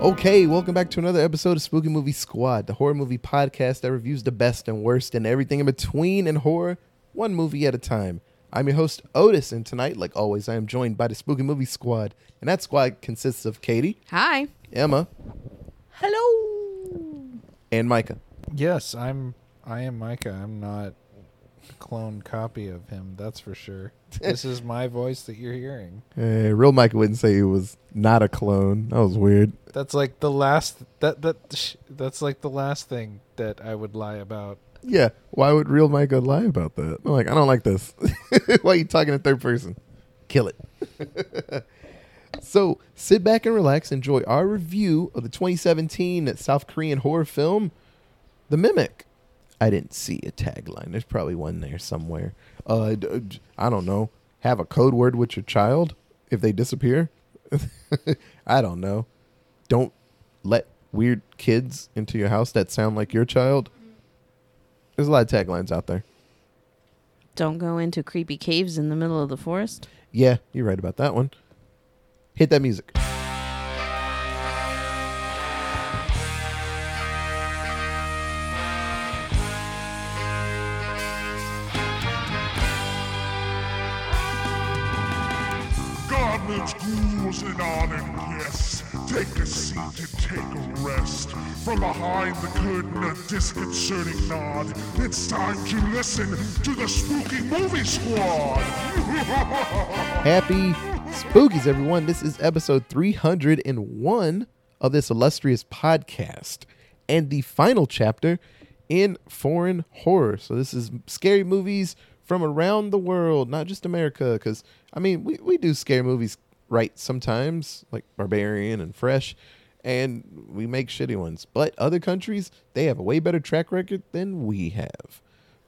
Okay, welcome back to another episode of Spooky Movie Squad, the horror movie podcast that reviews the best and worst and everything in between in horror, one movie at a time. I'm your host, Otis, and tonight, like always, I am joined by the Spooky Movie Squad. And that squad consists of Katie, Hi. Emma, Hello. and Micah. Yes, I'm. I am Micah. I'm not a clone copy of him. That's for sure. this is my voice that you're hearing. Uh, real Mike wouldn't say he was not a clone. That was weird. That's like the last. That that. sh- That's like the last thing that I would lie about. Yeah, why would real Mike lie about that? I'm like, I don't like this. why are you talking in third person? Kill it. so sit back and relax. Enjoy our review of the 2017 South Korean horror film, The Mimic. I didn't see a tagline. There's probably one there somewhere. Uh, I don't know. Have a code word with your child if they disappear. I don't know. Don't let weird kids into your house that sound like your child. There's a lot of taglines out there. Don't go into creepy caves in the middle of the forest. Yeah, you're right about that one. Hit that music. And on and yes. Take a seat and take a rest. From behind the curtain, a disconcerting nod. It's time to listen to the Spooky Movie Squad. Happy Spookies, everyone. This is episode 301 of this illustrious podcast and the final chapter in foreign horror. So, this is scary movies from around the world, not just America. Because, I mean, we, we do scary movies right sometimes, like Barbarian and Fresh, and we make shitty ones. But other countries, they have a way better track record than we have.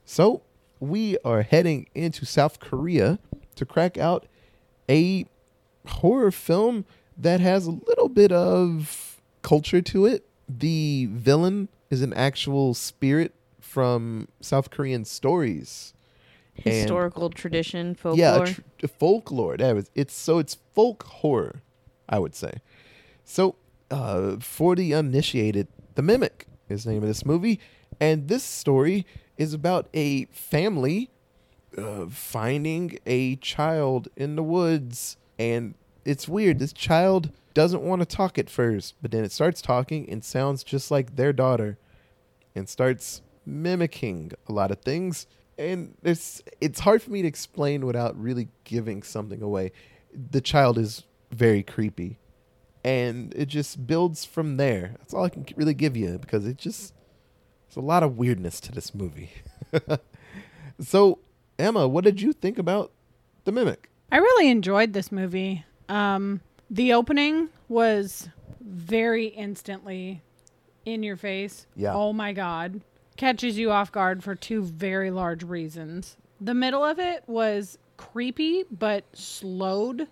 So, we are heading into South Korea to crack out a horror film that has a little bit of culture to it. The villain is an actual spirit from South Korean stories. And- Historical tradition, folklore. yeah, tr- folklore. That was it's so it's folk horror, I would say. So, uh, for the uninitiated, The Mimic is the name of this movie, and this story is about a family uh, finding a child in the woods, and it's weird. This child doesn't want to talk at first, but then it starts talking and sounds just like their daughter, and starts mimicking a lot of things. And it's it's hard for me to explain without really giving something away. The child is very creepy, and it just builds from there. That's all I can really give you because it just there's a lot of weirdness to this movie. so, Emma, what did you think about the mimic? I really enjoyed this movie. Um, the opening was very instantly in your face. Yeah. Oh my god. Catches you off guard for two very large reasons. The middle of it was creepy but slowed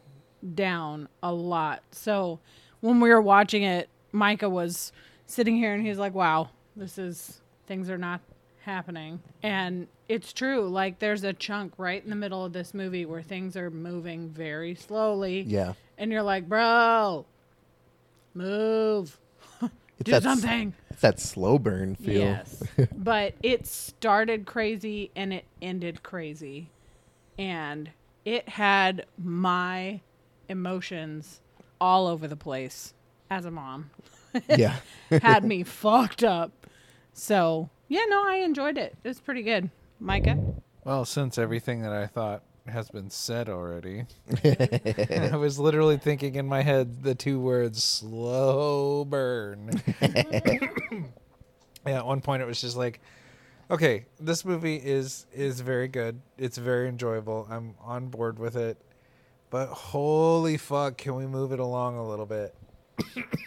down a lot. So when we were watching it, Micah was sitting here and he's like, "Wow, this is things are not happening." And it's true. Like there's a chunk right in the middle of this movie where things are moving very slowly. Yeah. And you're like, "Bro, move. It's Do that s- something." It's that slow burn feel. Yes. but it started crazy and it ended crazy. And it had my emotions all over the place as a mom. yeah. had me fucked up. So, yeah, no, I enjoyed it. It was pretty good. Micah? Well, since everything that I thought has been said already, I was literally thinking in my head the two words "slow burn." yeah, at one point it was just like, okay, this movie is is very good. It's very enjoyable. I'm on board with it. But holy fuck, can we move it along a little bit?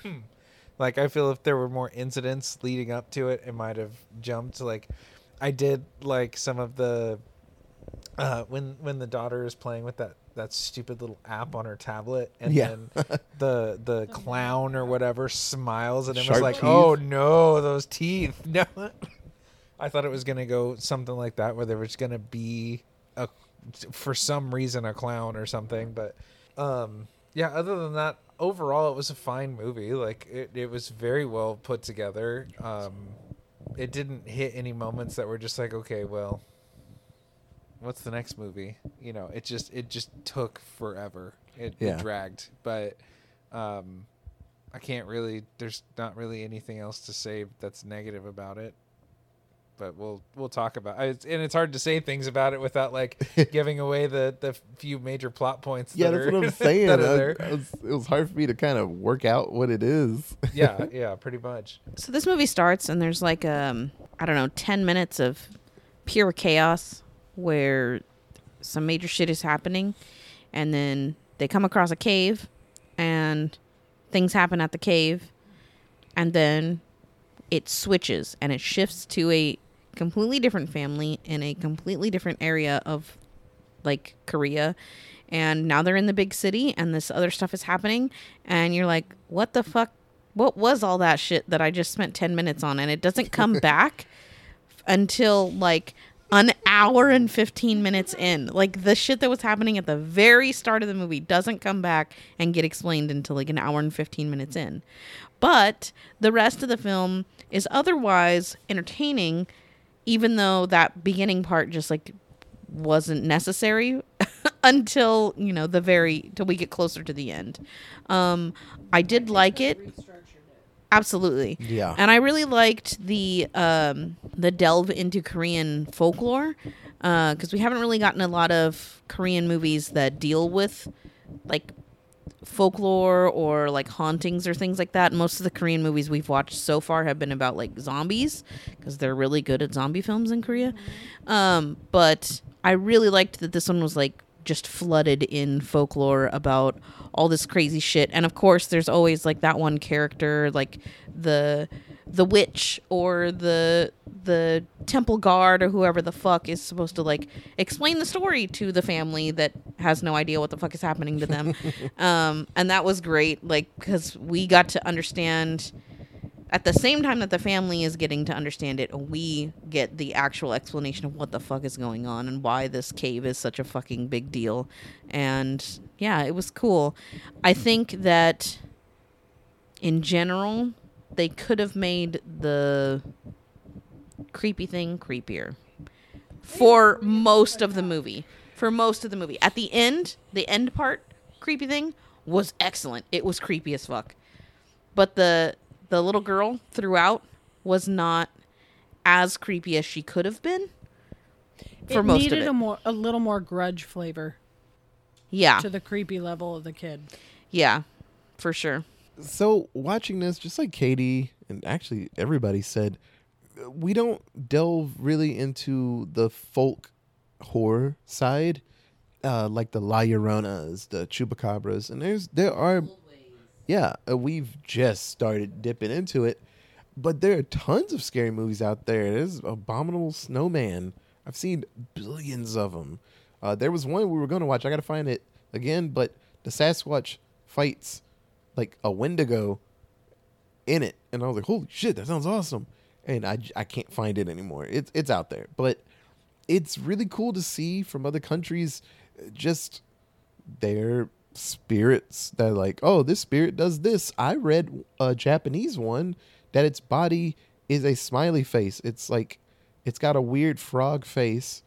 like I feel if there were more incidents leading up to it, it might have jumped. Like I did like some of the uh, when when the daughter is playing with that that stupid little app on her tablet, and Yeah. then the the clown or whatever smiles, and it was like, teeth. oh no, those teeth, no. I thought it was gonna go something like that, where there was gonna be a, for some reason, a clown or something. But um, yeah, other than that, overall, it was a fine movie. Like it, it was very well put together. Um, it didn't hit any moments that were just like, okay, well, what's the next movie? You know, it just it just took forever. It, Yeah. it dragged, but um, I can't really. There's not really anything else to say that's negative about it. But we'll we'll talk about it, and it's hard to say things about it without like giving away the the few major plot points. Yeah, that that's are, what I'm saying. that are I- I was- it was hard for me to kind of work out what it is. yeah, yeah, pretty much. So this movie starts and there's like um I don't know 10 minutes of pure chaos where some major shit is happening and then they come across a cave and things happen at the cave and then it switches and it shifts to a completely different family in a completely different area of like Korea and now they're in the big city and this other stuff is happening and you're like what the fuck? What was all that shit that I just spent 10 minutes on? And it doesn't come back until like an hour and 15 minutes in like the shit that was happening at the very start of the movie doesn't come back and get explained until like an hour and 15 minutes in. But the rest of the film is otherwise entertaining even though that beginning part just like wasn't necessary until you know the very till we get closer to the end. Um i did like it absolutely Yeah. and i really liked the um the delve into korean folklore because we haven't really gotten a lot of korean movies that deal with like folklore or like hauntings or things like that. Most of the Korean movies we've watched so far have been about like zombies because they're really good at zombie films in Korea. Um, but I really liked that this one was like just flooded in folklore about all this crazy shit. And of course, there's always like that one character, like the the witch or the the temple guard or whoever the fuck is supposed to like explain the story to the family that has no idea what the fuck is happening to them um and that was great like because we got to understand at the same time that the family is getting to understand it we get the actual explanation of what the fuck is going on and why this cave is such a fucking big deal and yeah it was cool i think that in general they could have made the creepy thing creepier for most of the movie. For most of the movie. At the end, the end part, creepy thing was excellent. It was creepy as fuck. But the the little girl throughout was not as creepy as she could have been. For it most needed of it. a more a little more grudge flavor yeah. to the creepy level of the kid. Yeah. For sure. So watching this, just like Katie and actually everybody said, we don't delve really into the folk horror side, uh, like the La Lloronas, the Chupacabras, and there's there are, yeah, we've just started dipping into it, but there are tons of scary movies out there. There's Abominable Snowman. I've seen billions of them. Uh, there was one we were going to watch. I got to find it again, but the Sasquatch fights like a Wendigo in it, and I was like, "Holy shit, that sounds awesome!" And I, I can't find it anymore. It's it's out there, but it's really cool to see from other countries, uh, just their spirits that like, "Oh, this spirit does this." I read a Japanese one that its body is a smiley face. It's like it's got a weird frog face,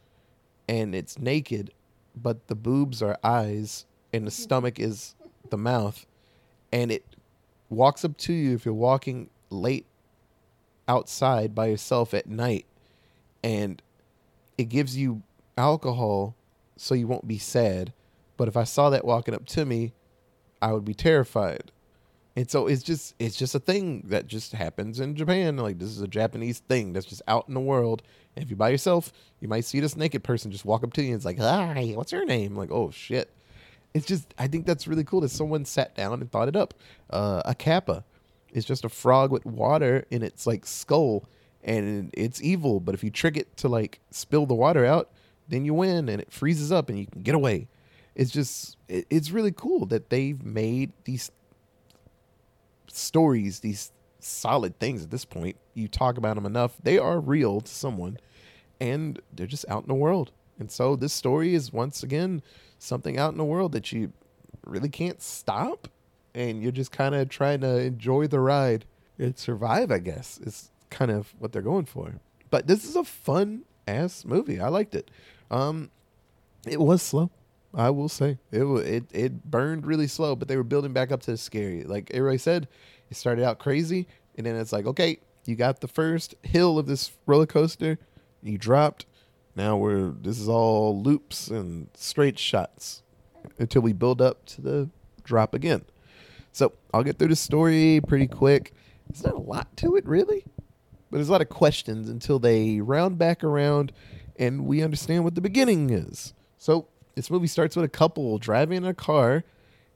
and it's naked, but the boobs are eyes, and the stomach is the mouth and it walks up to you if you're walking late outside by yourself at night and it gives you alcohol so you won't be sad but if i saw that walking up to me i would be terrified and so it's just it's just a thing that just happens in japan like this is a japanese thing that's just out in the world and if you're by yourself you might see this naked person just walk up to you and it's like hi what's your name like oh shit it's just I think that's really cool that someone sat down and thought it up. Uh, a kappa is just a frog with water in its like skull, and it's evil. But if you trick it to like spill the water out, then you win, and it freezes up, and you can get away. It's just it, it's really cool that they've made these stories, these solid things at this point. You talk about them enough, they are real to someone, and they're just out in the world. And so this story is once again something out in the world that you really can't stop. and you're just kind of trying to enjoy the ride and survive. I guess is kind of what they're going for. But this is a fun ass movie. I liked it. Um, it was slow. I will say it it it burned really slow, but they were building back up to the scary. Like everybody said, it started out crazy, and then it's like, okay, you got the first hill of this roller coaster, you dropped. Now we're this is all loops and straight shots until we build up to the drop again. So I'll get through the story pretty quick. There's not a lot to it really, but there's a lot of questions until they round back around and we understand what the beginning is. So this movie starts with a couple driving in a car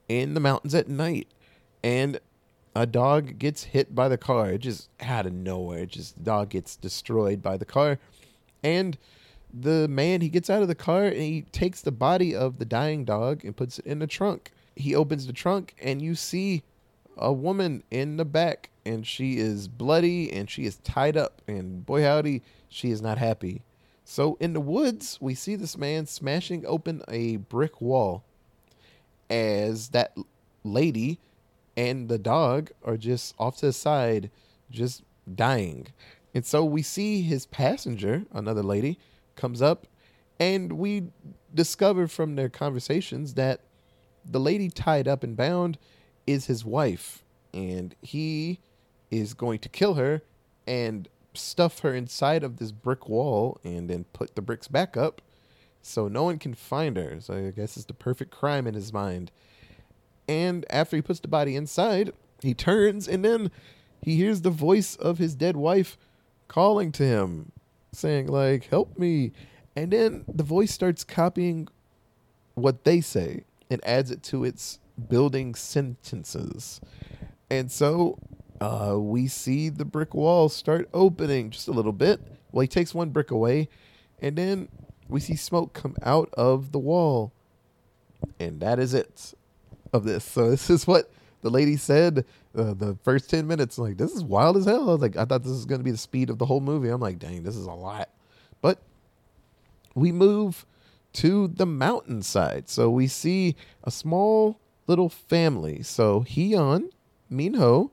in the mountains at night, and a dog gets hit by the car. It just out of nowhere, it just the dog gets destroyed by the car, and the man he gets out of the car and he takes the body of the dying dog and puts it in the trunk. He opens the trunk and you see a woman in the back and she is bloody and she is tied up and boy howdy she is not happy so in the woods we see this man smashing open a brick wall as that lady and the dog are just off to the side just dying. And so we see his passenger another lady comes up and we discover from their conversations that the lady tied up and bound is his wife and he is going to kill her and stuff her inside of this brick wall and then put the bricks back up so no one can find her. So i guess it's the perfect crime in his mind. And after he puts the body inside he turns and then he hears the voice of his dead wife calling to him saying like help me. And then the voice starts copying what they say and adds it to its building sentences. And so uh, we see the brick wall start opening just a little bit. Well, he takes one brick away, and then we see smoke come out of the wall. And that is it of this. So this is what the lady said uh, the first 10 minutes. Like, this is wild as hell. I like, I thought this was going to be the speed of the whole movie. I'm like, dang, this is a lot. But we move to the mountainside. So we see a small little family. So Hyun, Minho,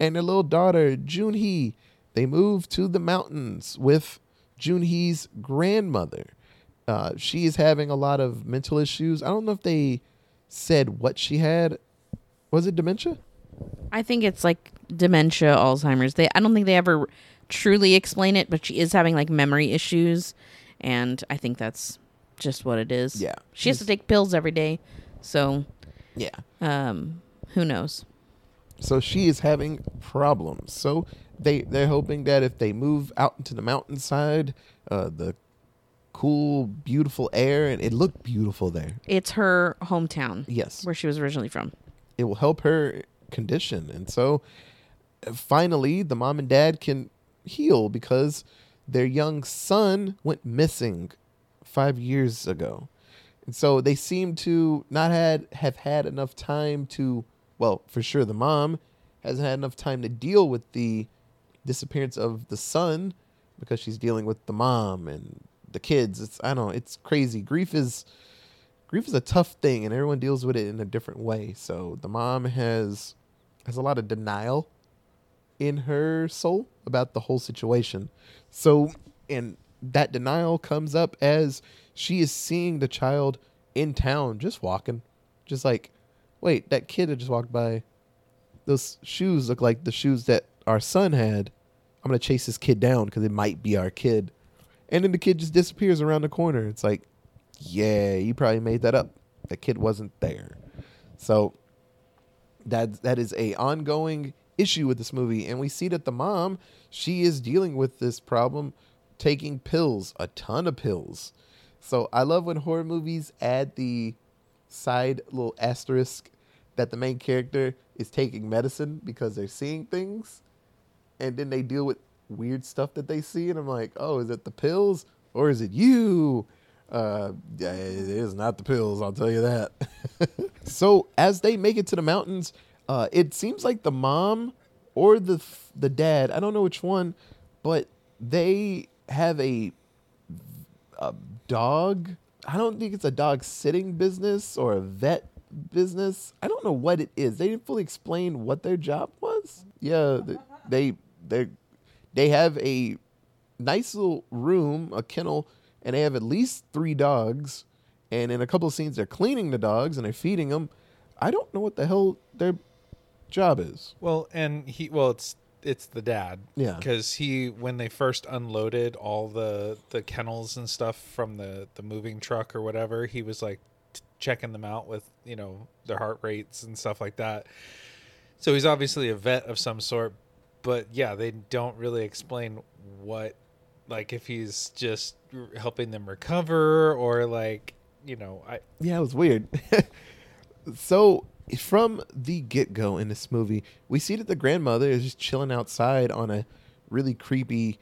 and their little daughter Junhee. They move to the mountains with Junhee's grandmother. Uh, she is having a lot of mental issues. I don't know if they said what she had. Was it dementia? I think it's like dementia, Alzheimer's. They I don't think they ever truly explain it, but she is having like memory issues and I think that's just what it is. Yeah. She has to take pills every day. So, Yeah. um who knows? So she is having problems. So they they're hoping that if they move out into the mountainside, uh, the cool, beautiful air, and it looked beautiful there. It's her hometown Yes, where she was originally from. it will help her condition, and so uh, finally the mom and dad can heal because their young son went missing five years ago, and so they seem to not had have had enough time to well, for sure the mom hasn't had enough time to deal with the disappearance of the son because she's dealing with the mom and the kids. It's I don't know, it's crazy. Grief is grief is a tough thing and everyone deals with it in a different way. So the mom has has a lot of denial in her soul about the whole situation. So and that denial comes up as she is seeing the child in town just walking. Just like, wait, that kid that just walked by, those shoes look like the shoes that our son had. I'm gonna chase this kid down because it might be our kid. And then the kid just disappears around the corner. It's like, yeah, you probably made that up. That kid wasn't there. So that that is a ongoing issue with this movie, and we see that the mom she is dealing with this problem, taking pills, a ton of pills. So I love when horror movies add the side little asterisk that the main character is taking medicine because they're seeing things, and then they deal with weird stuff that they see, and I'm like, oh, is it the pills or is it you? Uh, it is not the pills, I'll tell you that. so as they make it to the mountains, uh, it seems like the mom or the the dad, I don't know which one, but they have a a dog. I don't think it's a dog sitting business or a vet business. I don't know what it is. They didn't fully explain what their job was. Yeah, they they they have a nice little room, a kennel, and they have at least three dogs. And in a couple of scenes, they're cleaning the dogs and they're feeding them. I don't know what the hell their job is. Well, and he well, it's it's the dad. Yeah. Because he when they first unloaded all the the kennels and stuff from the the moving truck or whatever, he was like checking them out with you know their heart rates and stuff like that. So he's obviously a vet of some sort, but yeah, they don't really explain what like if he's just helping them recover or like you know I Yeah, it was weird. so from the get go in this movie, we see that the grandmother is just chilling outside on a really creepy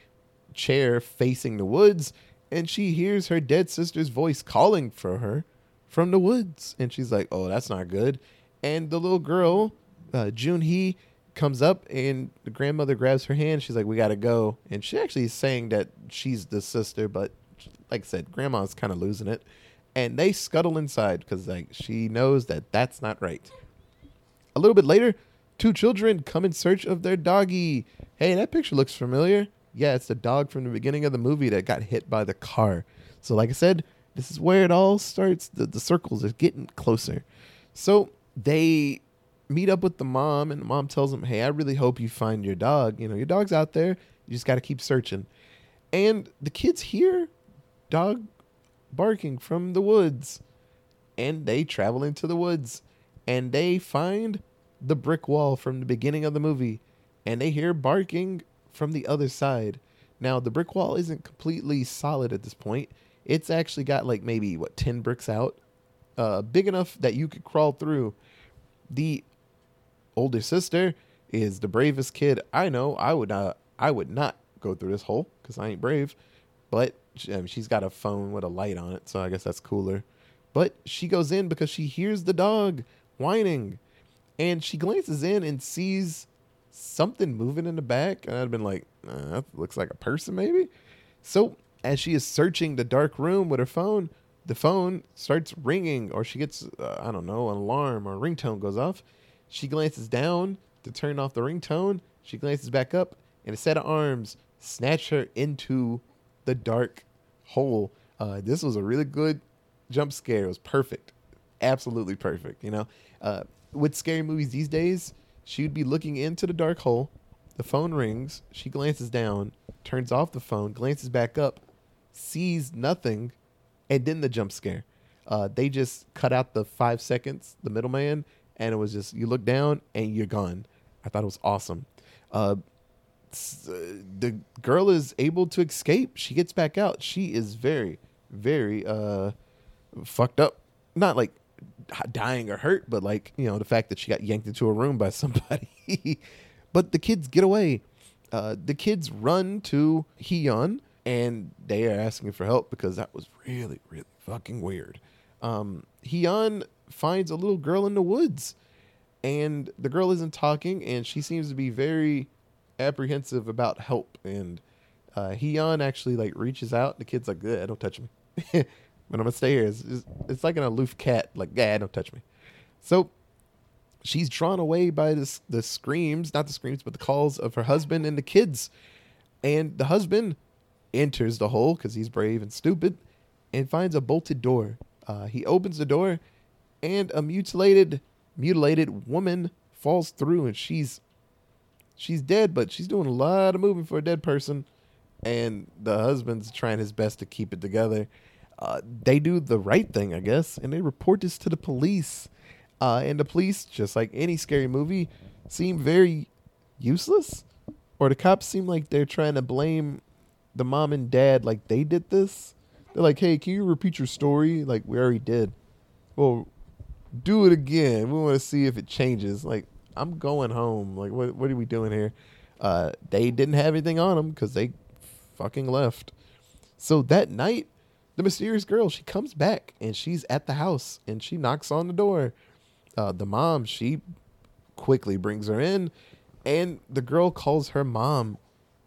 chair facing the woods, and she hears her dead sister's voice calling for her from the woods, and she's like, "Oh, that's not good." And the little girl, uh, Junhee, comes up, and the grandmother grabs her hand. She's like, "We gotta go," and she actually is saying that she's the sister, but like I said, grandma's kind of losing it and they scuttle inside because like she knows that that's not right. A little bit later, two children come in search of their doggy. Hey, that picture looks familiar. Yeah, it's the dog from the beginning of the movie that got hit by the car. So, like I said, this is where it all starts. The, the circles are getting closer. So they meet up with the mom, and the mom tells them, "Hey, I really hope you find your dog. You know, your dog's out there. You just got to keep searching." And the kids hear dog barking from the woods. And they travel into the woods and they find the brick wall from the beginning of the movie and they hear barking from the other side. Now, the brick wall isn't completely solid at this point. It's actually got like maybe what 10 bricks out, uh, big enough that you could crawl through. The older sister is the bravest kid I know. I would not I would not go through this hole cuz I ain't brave. But she, I mean, she's got a phone with a light on it, so I guess that's cooler. But she goes in because she hears the dog whining. And she glances in and sees something moving in the back. And I'd been like, uh, that looks like a person, maybe. So as she is searching the dark room with her phone, the phone starts ringing, or she gets, uh, I don't know, an alarm or a ringtone goes off. She glances down to turn off the ringtone. She glances back up, and a set of arms snatch her into the dark hole. Uh, this was a really good jump scare. It was perfect, absolutely perfect. You know, uh, with scary movies these days, she would be looking into the dark hole. The phone rings. She glances down, turns off the phone, glances back up, sees nothing, and then the jump scare. Uh, they just cut out the five seconds, the middleman, and it was just you look down and you're gone. I thought it was awesome. Uh, uh, the girl is able to escape. She gets back out. She is very, very uh, fucked up. Not like dying or hurt, but like you know the fact that she got yanked into a room by somebody. but the kids get away. Uh, the kids run to Hyun and they are asking for help because that was really, really fucking weird. Um, Hyun finds a little girl in the woods and the girl isn't talking and she seems to be very apprehensive about help and uh Hyun actually like reaches out the kid's like yeah don't touch me. But i'm gonna stay here. It's, it's, it's like an aloof cat like yeah don't touch me. So she's drawn away by this the screams not the screams but the calls of her husband and the kids. And the husband enters the hole because he's brave and stupid and finds a bolted door. Uh, he opens the door and a mutilated mutilated woman falls through and she's she's dead but she's doing a lot of moving for a dead person and the husband's trying his best to keep it together. Uh, they do the right thing i guess and they report this to the police. Uh, and the police just like any scary movie seem very useless or the cops seem like they're trying to blame the mom and dad like they did this they're like hey can you repeat your story like we already did well do it again. We want to see if it changes. Like, I'm going home. Like, what what are we doing here? Uh, they didn't have anything on them because they fucking left. So that night, the mysterious girl she comes back and she's at the house and she knocks on the door. Uh, the mom she quickly brings her in, and the girl calls her mom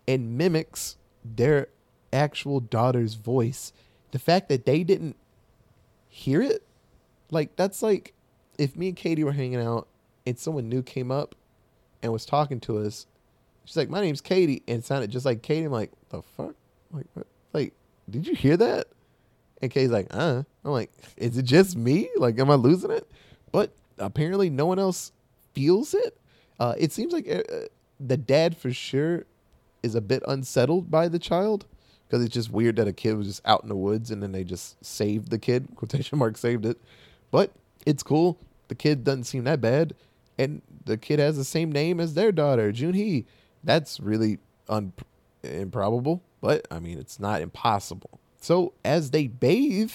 and mimics their actual daughter's voice. The fact that they didn't hear it like that's like if me and Katie were hanging out and someone new came up and was talking to us, she's like, "My name's Katie," and it sounded just like Katie. I'm like, "The fuck? Like, what? like, did you hear that?" And Katie's like, "Uh." I'm like, "Is it just me? Like, am I losing it?" But apparently, no one else feels it. Uh, it seems like uh, uh, the dad for sure is a bit unsettled by the child because it's just weird that a kid was just out in the woods and then they just saved the kid quotation mark saved it. But it's cool. The kid doesn't seem that bad. And the kid has the same name as their daughter junhee that's really un- improbable but i mean it's not impossible. So as they bathe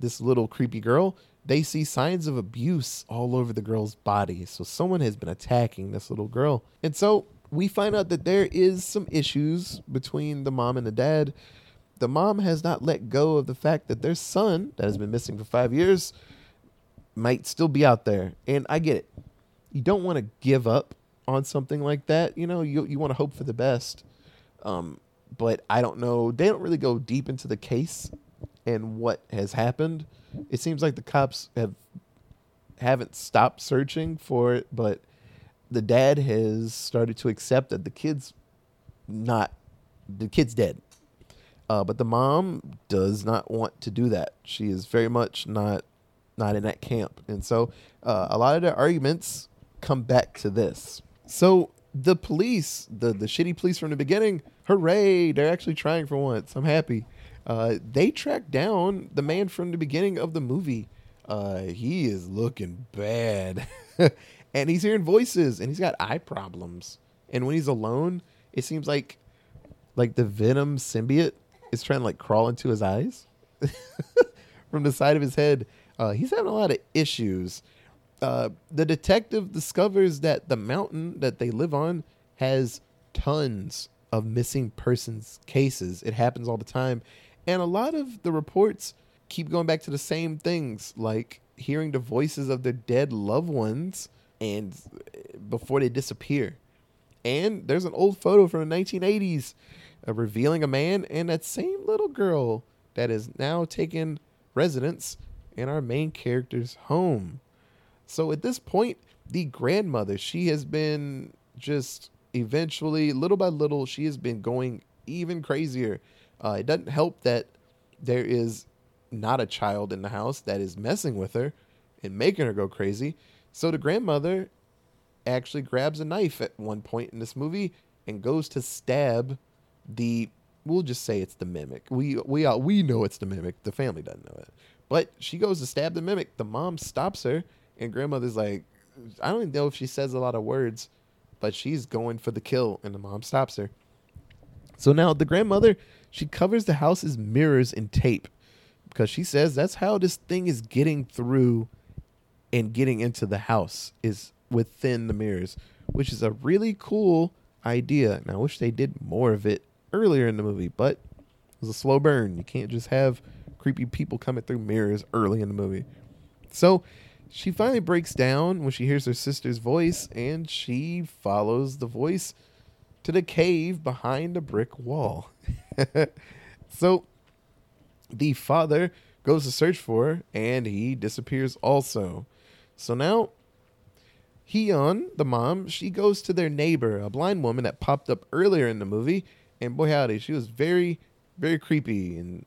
this little creepy girl they see signs of abuse all over the girl's body. So someone has been attacking this little girl. And so we find out that there is some issues between the mom and the dad. The mom has not let go of the fact that their son, that has been missing for five years, might still be out there. And I get it. You don't want to give up on something like that. You know, you you want to hope for the best. Um, but I don't know. They don't really go deep into the case and what has happened. It seems like the cops have haven't stopped searching for it, but the dad has started to accept that the kid's not the kid's dead. Uh, but the mom does not want to do that. She is very much not not in that camp, and so uh, a lot of their arguments come back to this. So the police, the the shitty police from the beginning, hooray! They're actually trying for once. I'm happy. Uh, they track down the man from the beginning of the movie. Uh, he is looking bad. and he's hearing voices and he's got eye problems. And when he's alone, it seems like like the venom symbiote is trying to like crawl into his eyes from the side of his head. Uh, he's having a lot of issues. Uh, the detective discovers that the mountain that they live on has tons of missing persons cases. It happens all the time. And a lot of the reports keep going back to the same things, like hearing the voices of their dead loved ones and before they disappear. And there's an old photo from the 1980s uh, revealing a man and that same little girl that is now taking residence in our main character's home. So at this point, the grandmother, she has been just eventually, little by little, she has been going even crazier. Uh, it doesn't help that there is not a child in the house that is messing with her and making her go crazy. So the grandmother actually grabs a knife at one point in this movie and goes to stab the we'll just say it's the mimic. We we all, we know it's the mimic. The family doesn't know it. But she goes to stab the mimic. The mom stops her and grandmother's like I don't even know if she says a lot of words, but she's going for the kill and the mom stops her. So now the grandmother, she covers the house's mirrors in tape because she says that's how this thing is getting through and getting into the house is within the mirrors, which is a really cool idea. And I wish they did more of it earlier in the movie, but it was a slow burn. You can't just have creepy people coming through mirrors early in the movie. So she finally breaks down when she hears her sister's voice and she follows the voice to the cave behind a brick wall. so the father goes to search for her and he disappears also. So now, Heon, the mom, she goes to their neighbor, a blind woman that popped up earlier in the movie, and boy howdy, she was very, very creepy and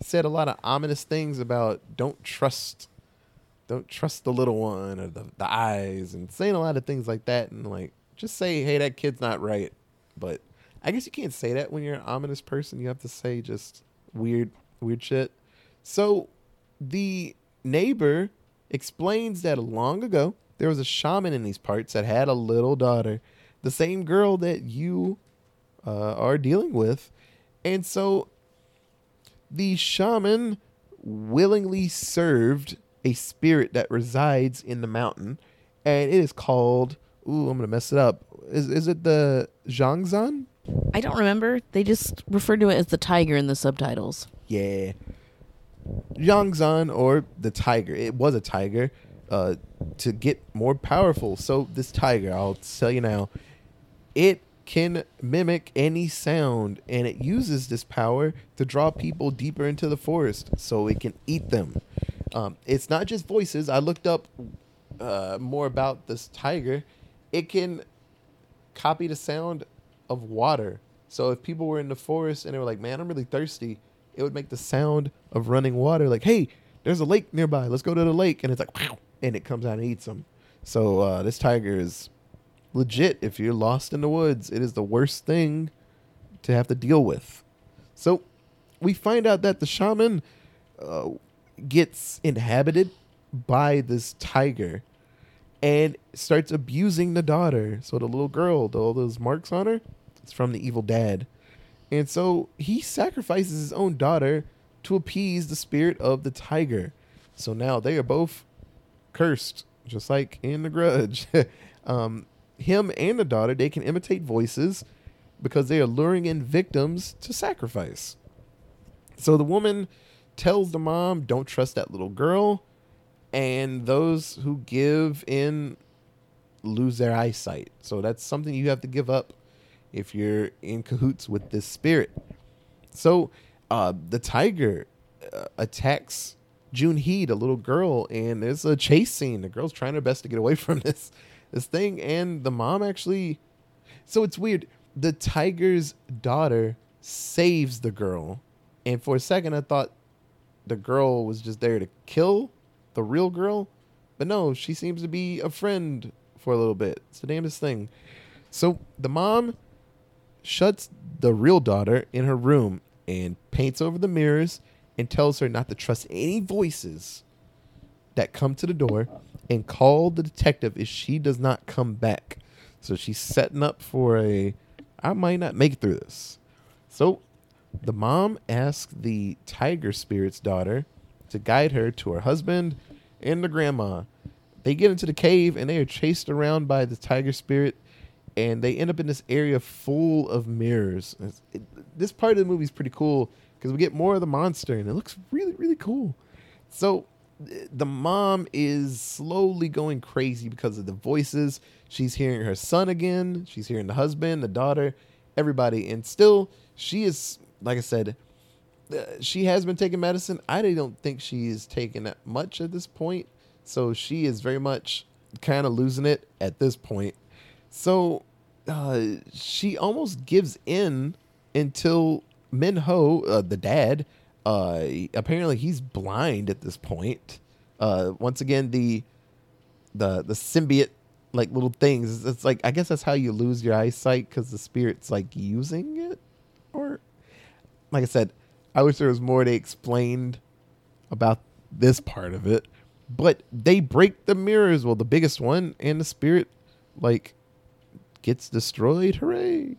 said a lot of ominous things about don't trust, don't trust the little one or the, the eyes, and saying a lot of things like that, and like just say, hey, that kid's not right. But I guess you can't say that when you're an ominous person. You have to say just weird, weird shit. So the neighbor explains that long ago there was a shaman in these parts that had a little daughter, the same girl that you uh, are dealing with. And so the shaman willingly served a spirit that resides in the mountain, and it is called. Ooh, I'm gonna mess it up. Is is it the Jangsan? I don't remember. They just referred to it as the tiger in the subtitles. Yeah. Yangzan or the tiger. It was a tiger uh, to get more powerful. So this tiger, I'll tell you now, it can mimic any sound and it uses this power to draw people deeper into the forest so it can eat them. Um, it's not just voices. I looked up uh, more about this tiger, it can copy the sound of water. So if people were in the forest and they were like, "Man, I'm really thirsty," it would make the sound of running water. Like, "Hey, there's a lake nearby. Let's go to the lake." And it's like, "Wow!" and it comes out and eats them. So uh, this tiger is legit. If you're lost in the woods, it is the worst thing to have to deal with. So we find out that the shaman uh, gets inhabited by this tiger and starts abusing the daughter. So the little girl, all those marks on her, it's from the evil dad. And so he sacrifices his own daughter to appease the spirit of the tiger. So now they are both cursed, just like in the grudge. um, him and the daughter, they can imitate voices because they are luring in victims to sacrifice. So the woman tells the mom, don't trust that little girl. And those who give in lose their eyesight. So that's something you have to give up if you're in cahoots with this spirit. So uh, the tiger uh, attacks Junhee, a little girl, and there's a chase scene. The girl's trying her best to get away from this this thing, and the mom actually. So it's weird. The tiger's daughter saves the girl, and for a second I thought the girl was just there to kill the real girl, but no, she seems to be a friend for a little bit. It's the damnedest thing. So the mom shuts the real daughter in her room and paints over the mirrors and tells her not to trust any voices that come to the door and call the detective if she does not come back. So she's setting up for a I might not make it through this. So the mom asks the tiger spirit's daughter to guide her to her husband and the grandma. They get into the cave and they are chased around by the tiger spirit and they end up in this area full of mirrors. It- this part of the movie is pretty cool because we get more of the monster and it looks really, really cool. So the mom is slowly going crazy because of the voices. She's hearing her son again. She's hearing the husband, the daughter, everybody. And still, she is, like I said, uh, she has been taking medicine. I don't think she is taking that much at this point. So she is very much kind of losing it at this point. So uh, she almost gives in until Min Ho, uh, the dad, uh, apparently he's blind at this point. Uh, once again, the the the symbiote like little things. It's like I guess that's how you lose your eyesight because the spirit's like using it, or like I said, I wish there was more they explained about this part of it. But they break the mirrors. Well, the biggest one, and the spirit like gets destroyed. Hooray!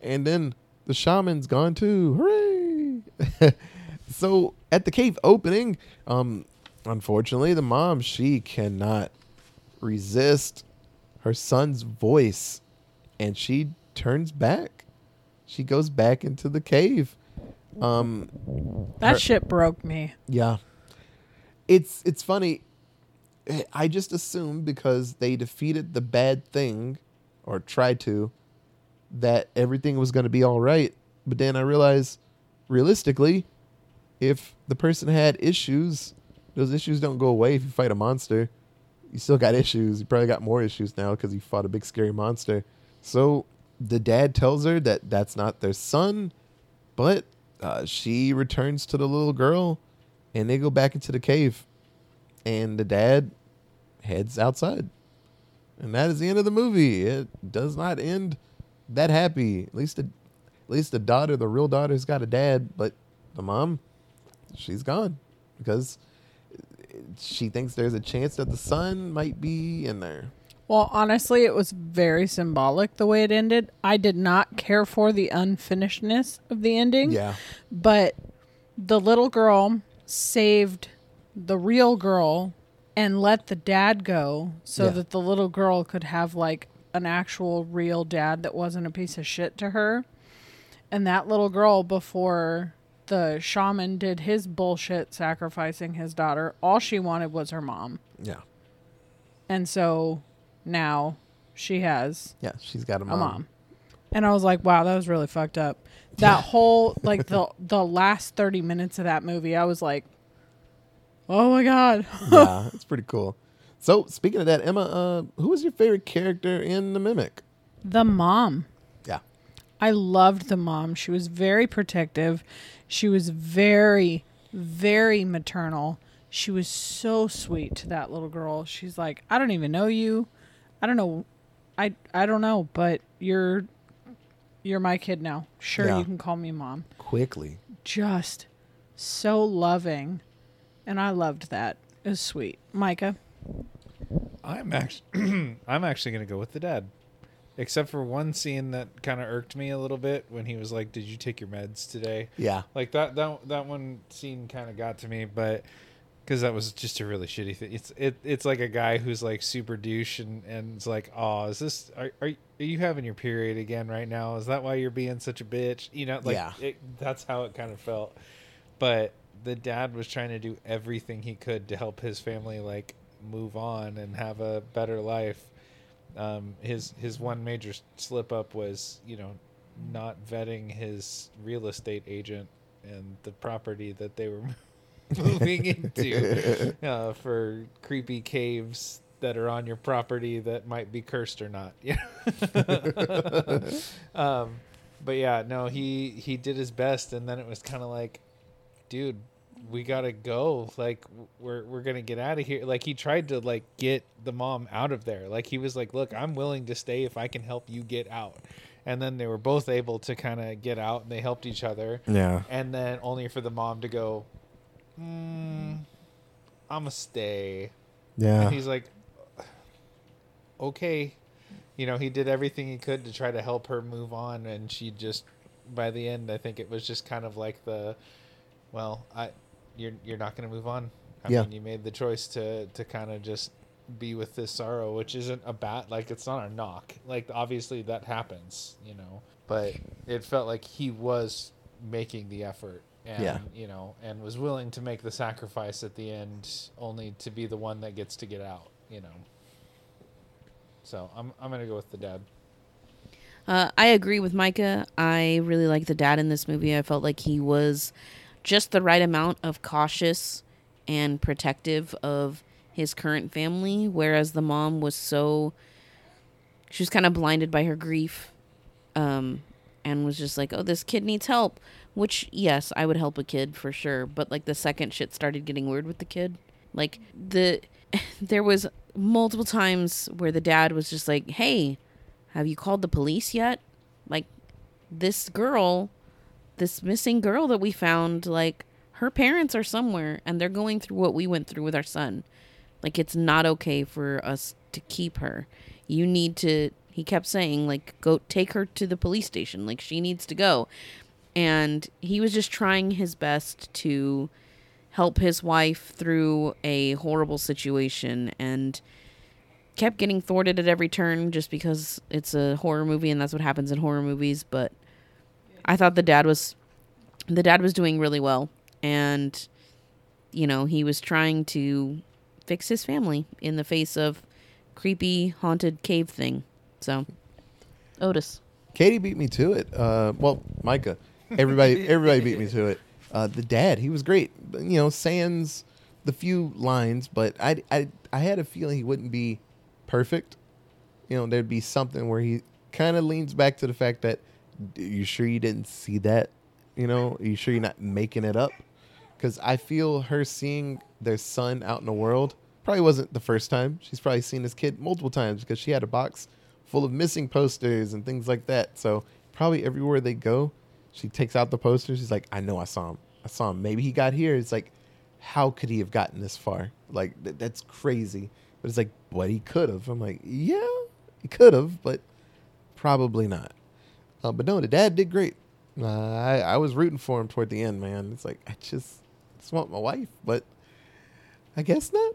And then the shaman's gone too. Hooray! so at the cave opening, um, unfortunately, the mom she cannot resist her son's voice, and she turns back. She goes back into the cave. Um, That Her- shit broke me. yeah. It's it's funny. I just assumed because they defeated the bad thing or tried to that everything was going to be all right, but then I realized realistically if the person had issues, those issues don't go away if you fight a monster. You still got issues. You probably got more issues now because you fought a big scary monster. So the dad tells her that that's not their son, but uh, she returns to the little girl and they go back into the cave and the dad heads outside and that is the end of the movie it does not end that happy at least the at least the daughter the real daughter's got a dad but the mom she's gone because she thinks there's a chance that the son might be in there Well, honestly, it was very symbolic the way it ended. I did not care for the unfinishedness of the ending. yeah But the little girl saved the real girl and let the dad go so Yeah. that the little girl could have like an actual real dad that wasn't a piece of shit to her. And that little girl before the shaman did his bullshit sacrificing his daughter, all she wanted was her mom. yeah And so now she has yeah she's got a a mom, mom. And I was like, wow, that was really fucked up. That whole like the the last 30 minutes of that movie, I was like, "Oh my god." yeah, it's pretty cool. So speaking of that, Emma, uh, who was your favorite character in The Mimic? The mom. Yeah. I loved the mom. She was very protective. She was very, very maternal. She was so sweet to that little girl. She's like, I don't even know you. I don't know. I I don't know, but you're you're my kid now. Sure, Yeah. you can call me mom. Quickly. Just so loving, and I loved that. It was sweet. Micah. I'm actually I'm actually gonna go with the dad, except for one scene that kind of irked me a little bit when he was like, "Did you take your meds today?" Yeah. Like that that that one scene kind of got to me, but because that was just a really shitty thing. It's it it's like a guy who's like super douche and and it's like, "Oh, is this are are, are you having your period again right now? Is that why you're being such a bitch?" You know, like Yeah. it, that's how it kind of felt. But the dad was trying to do everything he could to help his family like move on and have a better life. Um, his his one major slip up was you know not vetting his real estate agent and the property that they were moving into uh, for creepy caves that are on your property that might be cursed or not. Yeah. um, but yeah, no, he he did his best, and then it was kind of like, dude, we gotta go. Like we're we're gonna get out of here. Like he tried to like get the mom out of there. Like he was like, look, I'm willing to stay if I can help you get out. And then they were both able to kind of get out, and they helped each other. Yeah. And then only for the mom to go, mm, I'm gonna stay. Yeah. And he's like, okay. You know, he did everything he could to try to help her move on, and she just, by the end, I think it was just kind of like the, well, I, you're you're not going to move on. I Yeah. mean, you made the choice to to kind of just be with this sorrow, which isn't a bat like it's not a knock. Like obviously that happens, you know, but it felt like he was making the effort. And, Yeah. you know, and was willing to make the sacrifice at the end, only to be the one that gets to get out. You know, so I'm I'm gonna go with the dad. Uh, I agree with Micah. I really like the dad in this movie. I felt like he was just the right amount of cautious and protective of his current family, whereas the mom was so she was kind of blinded by her grief, um, and was just like, "Oh, this kid needs help." Which, yes, I would help a kid for sure. But like the second shit started getting weird with the kid, like the there was multiple times where the dad was just like, "Hey, have you called the police yet? Like this girl, this missing girl that we found, like her parents are somewhere and they're going through what we went through with our son. Like it's not okay for us to keep her. You need to he kept saying like go take her to the police station. Like she needs to go. And he was just trying his best to help his wife through a horrible situation and kept getting thwarted at every turn just because it's a horror movie and that's what happens in horror movies but i thought the dad was the dad was doing really well and you know he was trying to fix his family in the face of creepy haunted cave thing so otis Katie beat me to it. Uh, well, Micah, everybody, everybody beat me to it. Uh, the dad, he was great. You know, sans the few lines, but I, I, I had a feeling he wouldn't be perfect. You know, there'd be something where he kind of leans back to the fact that, "Are you sure you didn't see that? You know, you sure you're not making it up? Because I feel her seeing their son out in the world probably wasn't the first time. She's probably seen this kid multiple times because she had a box full of missing posters and things like that. So probably everywhere they go, she takes out the posters. She's like, I know I saw him. I saw him. Maybe he got here. It's like, how could he have gotten this far? Like th- that's crazy. But it's like, but he could have. I'm like, yeah, he could have, but probably not. Uh, but no, the dad did great. Uh, I I was rooting for him toward the end, man. It's like I just just want my wife, but I guess not.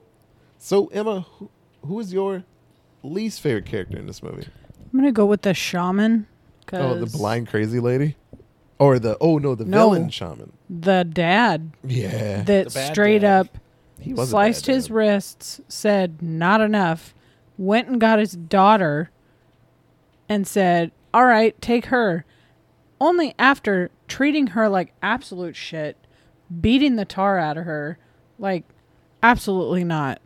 So Emma, who, who is your least favorite character in this movie? I'm gonna go with the shaman. Oh, the 'cause blind crazy lady, or the oh no, the No. villain shaman. The dad Yeah, that straight dad. up he sliced his wrists, said not enough, went and got his daughter, and said, "All right, take her." Only after treating her like absolute shit, beating the tar out of her, like absolutely not.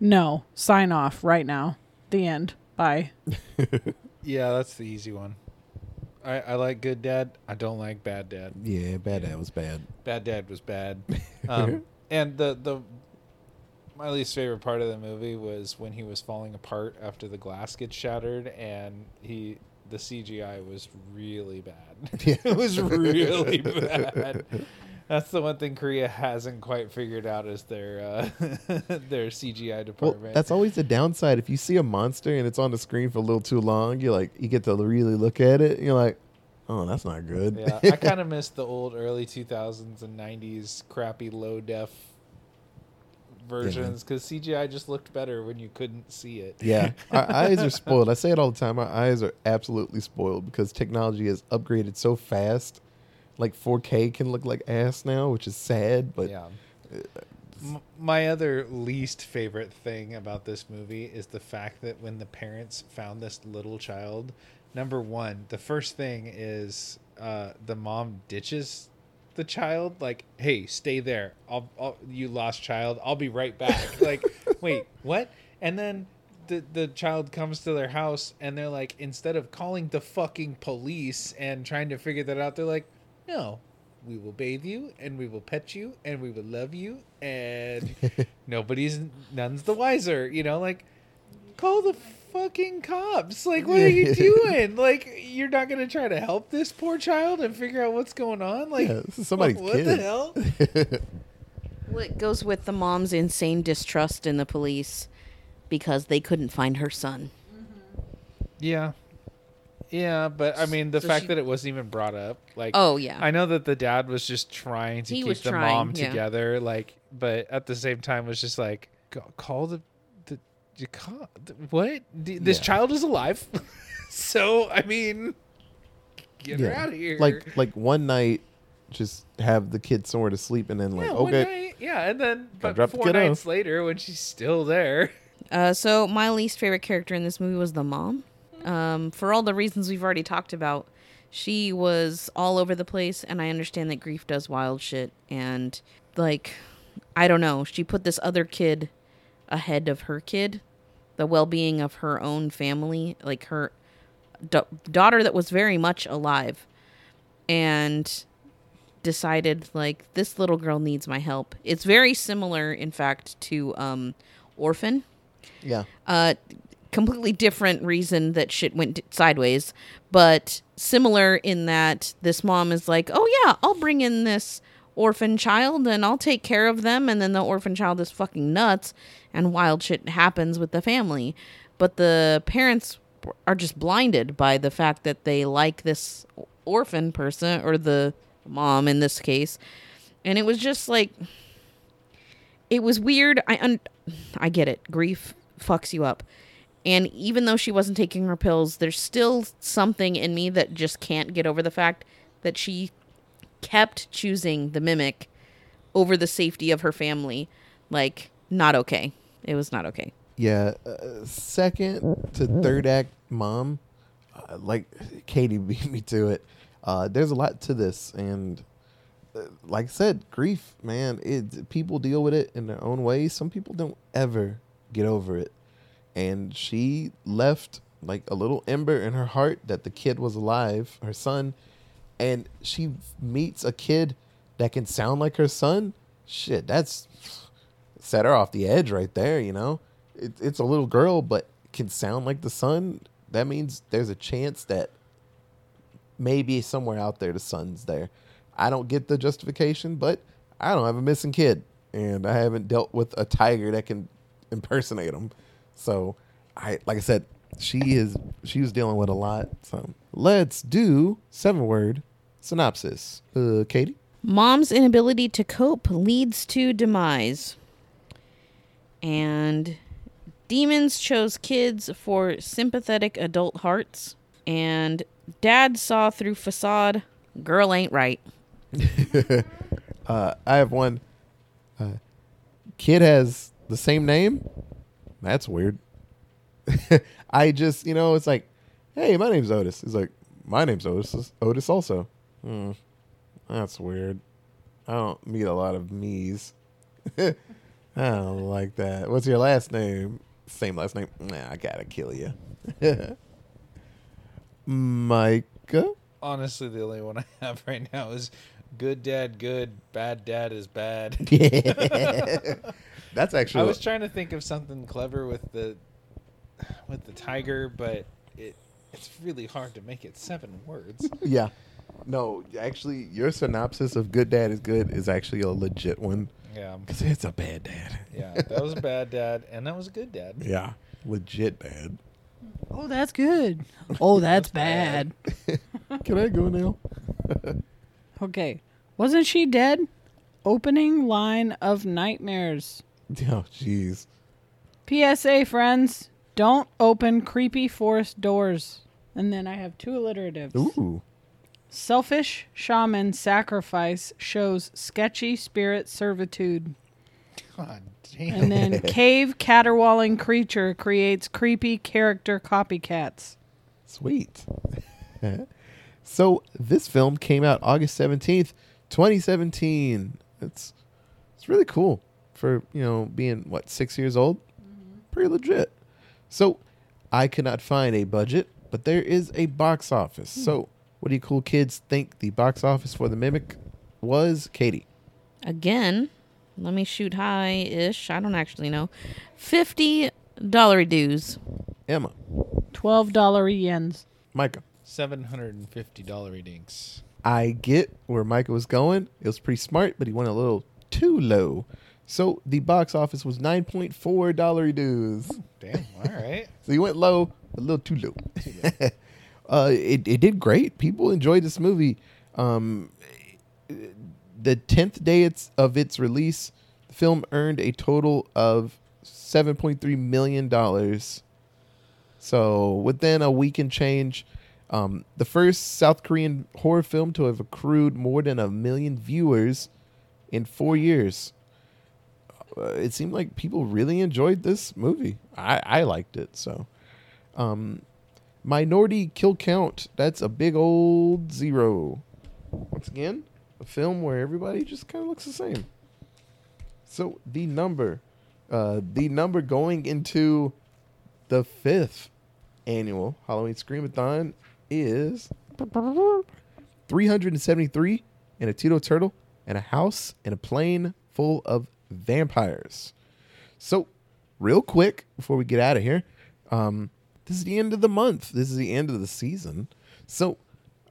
No, sign off right now. The end. Bye. Yeah, that's the easy one. I, I like good dad. I don't like bad dad. Yeah, bad dad was bad. Bad dad was bad. Um, and the the my least favorite part of the movie was when he was falling apart after the glass gets shattered, and he the CGI was really bad. Yeah. it was really bad. That's the one thing Korea hasn't quite figured out is their uh, their CGI Well, department. that's always the downside. If you see a monster and it's on the screen for a little too long, you're like, you get to really look at it. And you're like, oh, that's not good. yeah, I kind of miss the old early 2000s and 90s crappy low def versions because CGI just looked better when you couldn't see it. Yeah, our eyes are spoiled. I say it all the time. Our eyes are absolutely spoiled because technology has upgraded so fast. Like 4K can look like ass now, which is sad. But yeah. M- my other least favorite thing about this movie is the fact that when the parents found this little child, number one, the first thing is uh, the mom ditches the child, like, "Hey, stay there. I'll, I'll you lost child. I'll be right back." like, wait, what? And then the the child comes to their house, and they're like, instead of calling the fucking police and trying to figure that out, they're like, "No, we will bathe you and we will pet you and we will love you and nobody's none's the wiser you know like call the fucking cops like what are you doing like you're not gonna try to help this poor child and figure out what's going on like Yeah, this is somebody's what kid. the hell Well, it goes with the mom's insane distrust in the police because they couldn't find her son. Mm-hmm. yeah yeah but i mean the So fact she- that it wasn't even brought up like Oh yeah. I know that the dad was just trying to He keep the trying, mom yeah. together, like, but at the same time was just like, call the the, you call, the what? This Yeah. child is alive, so I mean, get her out of here. Like like one night, just have the kid somewhere to sleep, and then like yeah, okay, night, yeah, and then but drop the four off. nights later when she's still there, Uh, so my least favorite character in this movie was the mom. Um, for all the reasons we've already talked about, she was all over the place, and I understand that grief does wild shit. And like, I don't know, she put this other kid ahead of her kid, the well-being of her own family, like her da- daughter that was very much alive, and decided like this little girl needs my help. It's very similar, in fact, to um, Orphan yeah, uh completely different reason that shit went d- sideways but similar in that this mom is like oh yeah i'll bring in this orphan child and i'll take care of them and then the orphan child is fucking nuts and wild shit happens with the family but the parents are just blinded by the fact that they like this orphan person or the mom in this case and it was just like it was weird. I un- I get it. Grief fucks you up. And even though she wasn't taking her pills, there's still something in me that just can't get over the fact that she kept choosing the mimic over the safety of her family. Like, not okay. It was not okay. yeah. Uh, second to third act, mom, uh, like Katie beat me to it. Uh, there's a lot to this, and uh, like I said, grief, man. It people deal with it in their own ways. Some people don't ever get over it, and she left like a little ember in her heart that the kid was alive, her son, and she meets a kid that can sound like her son. Shit, that's set her off the edge right there. You know, it, it's a little girl, but can sound like the son. That means there's a chance that maybe somewhere out there the son's there. I don't get the justification, but I don't have a missing kid, and I haven't dealt with a tiger that can impersonate him. So, I like I said, she is she was dealing with a lot. So let's do seven word synopsis. Uh, Katie. Mom's inability to cope leads to demise. And demons chose kids for sympathetic adult hearts. And dad saw through facade, girl ain't right. Uh, I have one. Uh, kid has the same name. That's weird. I just, you know, it's like, hey, my name's Otis. It's like, my name's Otis. Otis also. Hmm. That's weird. I don't meet a lot of me's. I don't like that. What's your last name? Same last name. Nah, I gotta kill you. Micah. Honestly, the only one I have right now is good dad good, bad dad is bad. That's actually. I was trying to think of something clever with the with the tiger, but it it's really hard to make it seven words. yeah. No, actually, your synopsis of "Good Dad is Good" is actually a legit one Yeah, because it's a bad dad. yeah. That was a bad dad, and that was a good dad. Yeah, legit bad. Oh, that's good. Oh, that's bad. Can I go now? Okay. Wasn't she dead? Opening line of nightmares. Oh, jeez. PSA, friends. Don't open creepy forest doors. And then I have two alliteratives. Ooh. Selfish shaman sacrifice shows sketchy spirit servitude. God damn. And then cave caterwauling creature creates creepy character copycats. Sweet. so this film came out August seventeenth, twenty seventeen. It's it's really cool for you know being what six years old. Mm-hmm. Pretty legit. So I could not find a budget, but there is a box office. So what do you cool kids think the box office for the Mimic was, Katie? Again, let me shoot high ish. I don't actually know. Fifty dollar dues. Emma, $12 yens. Micah. Seven hundred and fifty dollar dinks. I get where Micah was going. It was pretty smart, but he went a little too low. So the box office was nine point four dollar dues. Damn. All right. So you went low, a little too low. uh, it it did great. People enjoyed this movie. Um, the tenth day it's, of its release, the film earned a total of seven point three million dollars. So within a week and change, um, the first South Korean horror film to have accrued more than a million viewers in four years. Uh, it seemed like people really enjoyed this movie. I, I liked it. So, um, minority kill count. That's a big old zero. Once again, a film where everybody just kind of looks the same. So the number, uh, the number going into the fifth annual Halloween Screamathon is 373 and a Tito turtle and a house and a plane full of vampires. So, real quick before we get out of here, um, this is the end of the month. This is the end of the season. So,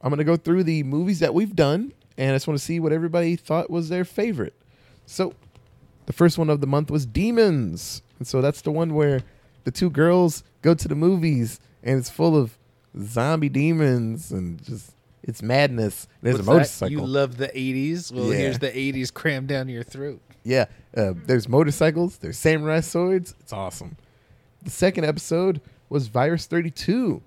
I'm going to go through the movies that we've done and I just want to see what everybody thought was their favorite. So, the first one of the month was Demons. And so that's the one where the two girls go to the movies and it's full of zombie demons and just it's madness. There's What's a that? motorcycle. You love the '80s. Well, Yeah. here's the '80s crammed down your throat. Yeah, uh, there's motorcycles, there's samurai swords. It's awesome. The second episode was Virus 32.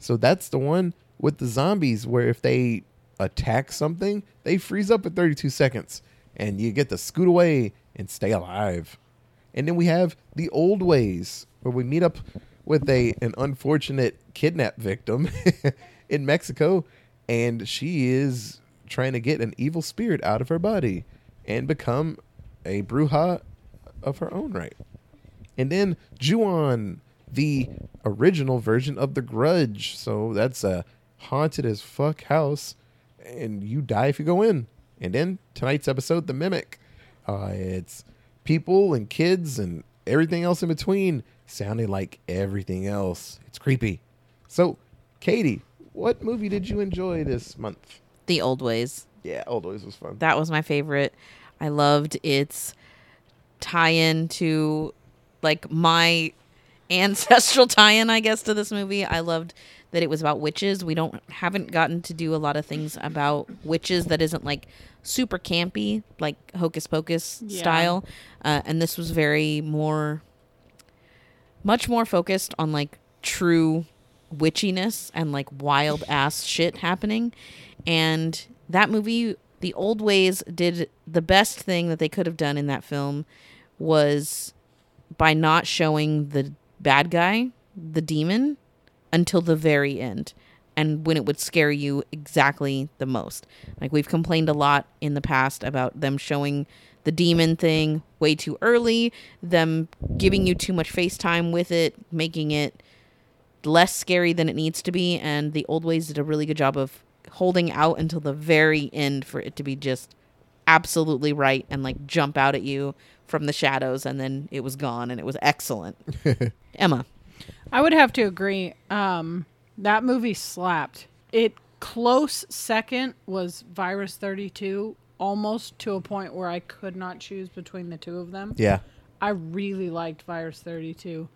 So that's the one with the zombies where if they attack something, they freeze up in 32 seconds and you get to scoot away and stay alive. And then we have The Old Ways where we meet up with a an unfortunate kidnap victim in Mexico and she is trying to get an evil spirit out of her body and become a bruja of her own right. And then Juon, the original version of The Grudge. So that's a haunted as fuck house, and you die if you go in. And then tonight's episode, The Mimic. Uh, it's people and kids and everything else in between sounding like everything else. It's creepy. So, Katie, what movie did you enjoy this month? The old ways. Yeah, Old Ways was fun. That was my favorite. I loved its tie-in to like my ancestral tie-in, I guess, to this movie. I loved that it was about witches. We don't haven't gotten to do a lot of things about witches that isn't like super campy, like Hocus Pocus Yeah. style. Uh, and this was very more, much more focused on like true witchiness and like wild ass shit happening. And that movie, The Old Ways, did the best thing that they could have done in that film was by not showing the bad guy, the demon, until the very end. And when it would scare you exactly the most. Like we've complained a lot in the past about them showing the demon thing way too early, them giving you too much face time with it, making it less scary than it needs to be, and the old ways did a really good job of holding out until the very end for it to be just absolutely right and like jump out at you from the shadows and then it was gone and it was excellent. Emma. I would have to agree. Um, that movie slapped. It close second was Virus 32, almost to a point where I could not choose between the two of them. Yeah. I really liked Virus 32.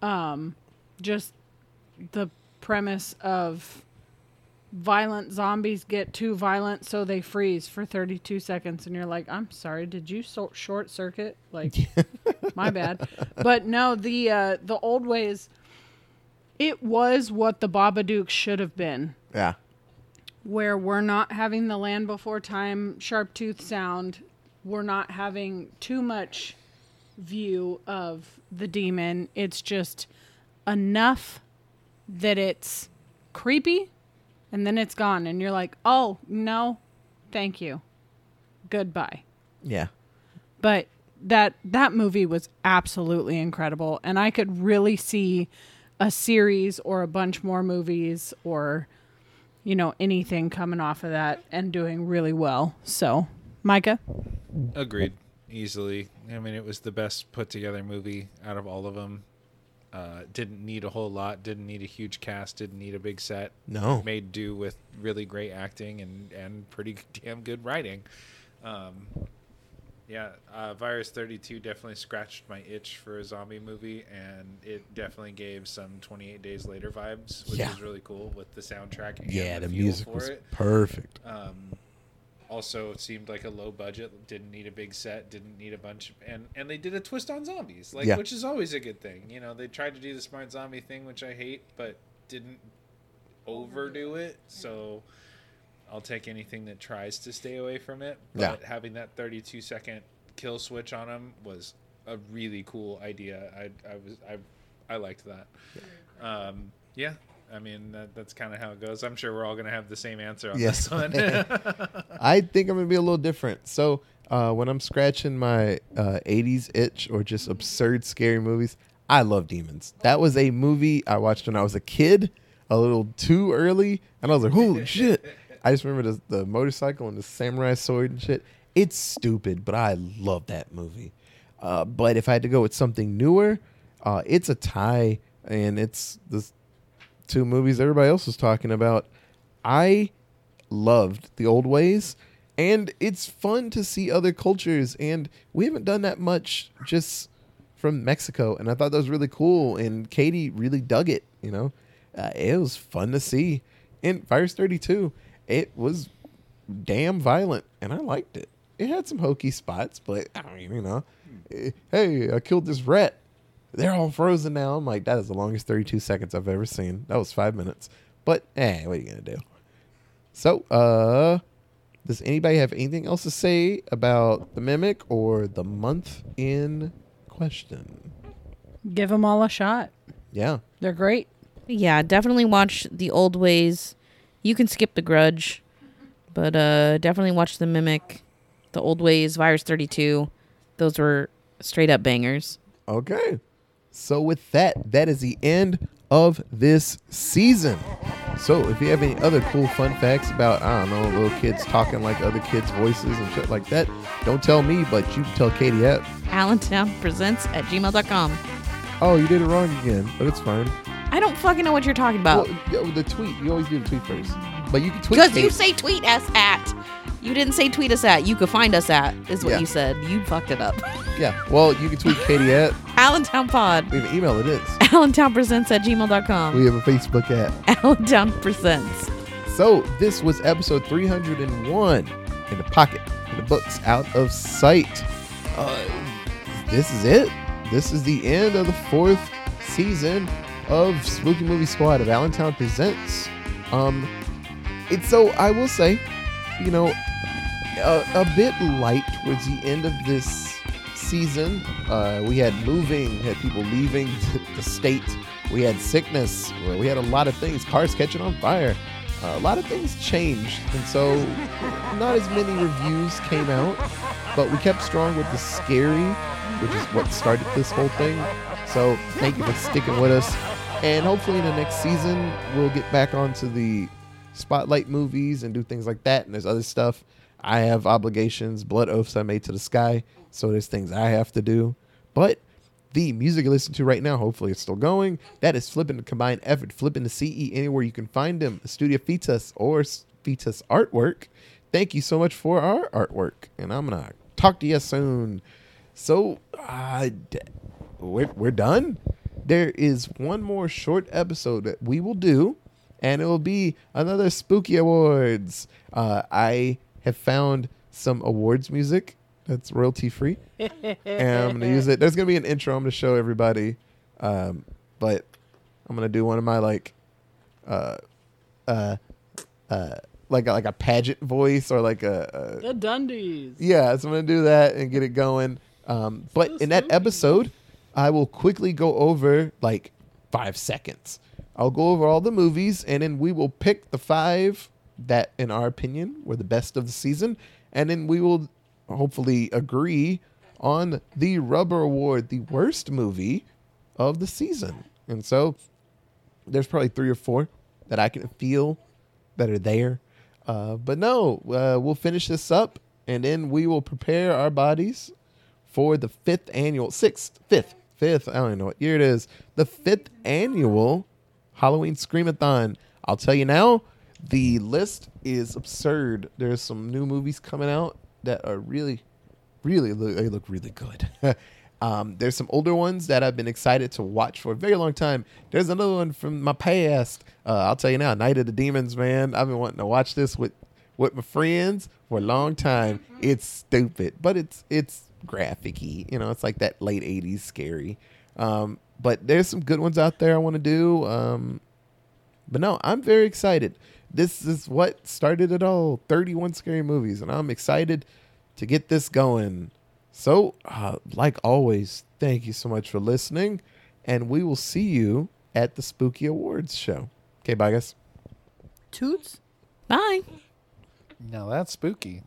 Um, just the premise of violent zombies get too violent, so they freeze for 32 seconds, and you're like, I'm sorry, did you so- short circuit? Like, my bad. But no, the uh, the old ways. It was what the Babadook should have been Yeah. where we're not having the land before time sharp tooth sound we're not having too much view of the demon it's just enough that it's creepy and then it's gone and you're like oh no thank you goodbye Yeah. but that that movie was absolutely incredible and i could really see a series or a bunch more movies or you know anything coming off of that and doing really well so micah Agreed. Easily. I mean, it was the best put together movie out of all of them. Uh, didn't need a whole lot. Didn't need a huge cast. Didn't need a big set. No. Made do with really great acting and and pretty damn good writing. Um, yeah, uh, Virus 32 definitely scratched my itch for a zombie movie, and it definitely gave some 28 Days Later vibes, which Yeah. was really cool with the soundtrack. And Yeah, the feel music for was it. perfect. Um, also, it seemed like a low budget. Didn't need a big set. Didn't need a bunch. And and they did a twist on zombies, like Yeah. which is always a good thing. You know, they tried to do the smart zombie thing, which I hate, but didn't overdo it. So I'll take anything that tries to stay away from it. Yeah. But having that 32 second kill switch on them was a really cool idea. I I was I I liked that. Um, yeah. I mean that, that's kind of how it goes. I'm sure we're all gonna have the same answer on Yes. this one. I think I'm gonna be a little different. So uh, when I'm scratching my uh, '80s itch or just absurd scary movies, I love Demons. That was a movie I watched when I was a kid, a little too early, and I was like, "Holy shit!" I just remember the, the motorcycle and the samurai sword and shit. It's stupid, but I love that movie. Uh, but if I had to go with something newer, uh, it's a tie, and it's the two movies everybody else was talking about. I loved the old ways and it's fun to see other cultures and we haven't done that much just from Mexico and I thought that was really cool and Katie really dug it you know? Uh, it was fun to see. And Virus 32 it was damn violent and I liked it. It had some hokey spots but I mean you know eh, hey I killed this rat they're all frozen now I'm like that is the longest 32 seconds I've ever seen that was five minutes but eh what are you gonna do so, uh, does anybody have anything else to say about the mimic or the month in question? give them all a shot Yeah, they're great Yeah, definitely watch the old ways. You can skip the grudge, but uh definitely watch the mimic, the old ways, Virus 32. Those were straight up bangers. okay. So with that, that is the end of this season. So if you have any other cool fun facts about I don't know little kids talking like other kids' voices and shit like that, don't tell me, but you can tell Katie at. Allentown presents at gmail.com. Oh, you did it wrong again, but it's fine. I don't fucking know what you're talking about. Well, the tweet. You always do the tweet first, but you can tweet. Because you say tweet us at. You didn't say tweet us at. You could find us at, is what Yeah. you said. You fucked it up. yeah. Well, you can tweet Katie at. Allentown Pod. We have an email. It is. Allentown presents at gmail.com. We have a Facebook at. Allentown presents. So this was episode 301 in the pocket, in the books, out of sight. Uh, this is it. This is the end of the fourth season of Spooky Movie Squad of Allentown Presents. Um, it's so I will say, you know, a, a bit light towards the end of this season. Uh, we had moving, had people leaving the state. We had sickness. We had a lot of things. Cars catching on fire. a lot of things changed, and so not as many reviews came out. But we kept strong with the scary, which is what started this whole thing. So thank you for sticking with us, and hopefully in the next season we'll get back onto the spotlight movies and do things like that. And there's other stuff. I have obligations, blood oaths I made to the sky. So there's things I have to do. But the music you listen to right now, hopefully it's still going. That is Flipping the Combined Effort, Flipping the CE anywhere you can find them, Studio Fetus or Fetus Artwork. Thank you so much for our artwork. And I'm going to talk to you soon. So, uh, we're, we're done. There is one more short episode that we will do, and it will be another Spooky Awards. Uh, I have found some awards music that's royalty free, and I'm gonna use it. There's gonna be an intro. I'm gonna show everybody, um, but I'm gonna do one of my like, uh, uh, uh, like a, like a pageant voice or like a, a The Dundies. yeah, so I'm gonna do that and get it going. Um, but So in that episode, I will quickly go over like five seconds. I'll go over all the movies, and then we will pick the five that, in our opinion, were the best of the season, and then we will hopefully agree on the Rubber Award, the worst movie of the season. And so, there's probably three or four that I can feel that are there. Uh, but no, uh, we'll finish this up and then we will prepare our bodies for the fifth annual, sixth, fifth, fifth, I don't even know what year it is, the fifth annual Halloween Screamathon. I'll tell you now, the list is absurd. There's some new movies coming out that are really, really, look, they look really good. um, there's some older ones that I've been excited to watch for a very long time. There's another one from my past. Uh, I'll tell you now, Night of the Demons, man. I've been wanting to watch this with with my friends for a long time. It's stupid, but it's it's graphic-y. You know, it's like that late '80s scary. Um, but there's some good ones out there I want to do. Um, but no, I'm very excited. This is what started it all 31 scary movies, and I'm excited to get this going. So, uh, like always, thank you so much for listening, and we will see you at the Spooky Awards show. Okay, bye, guys. Toots. Bye. Now that's spooky.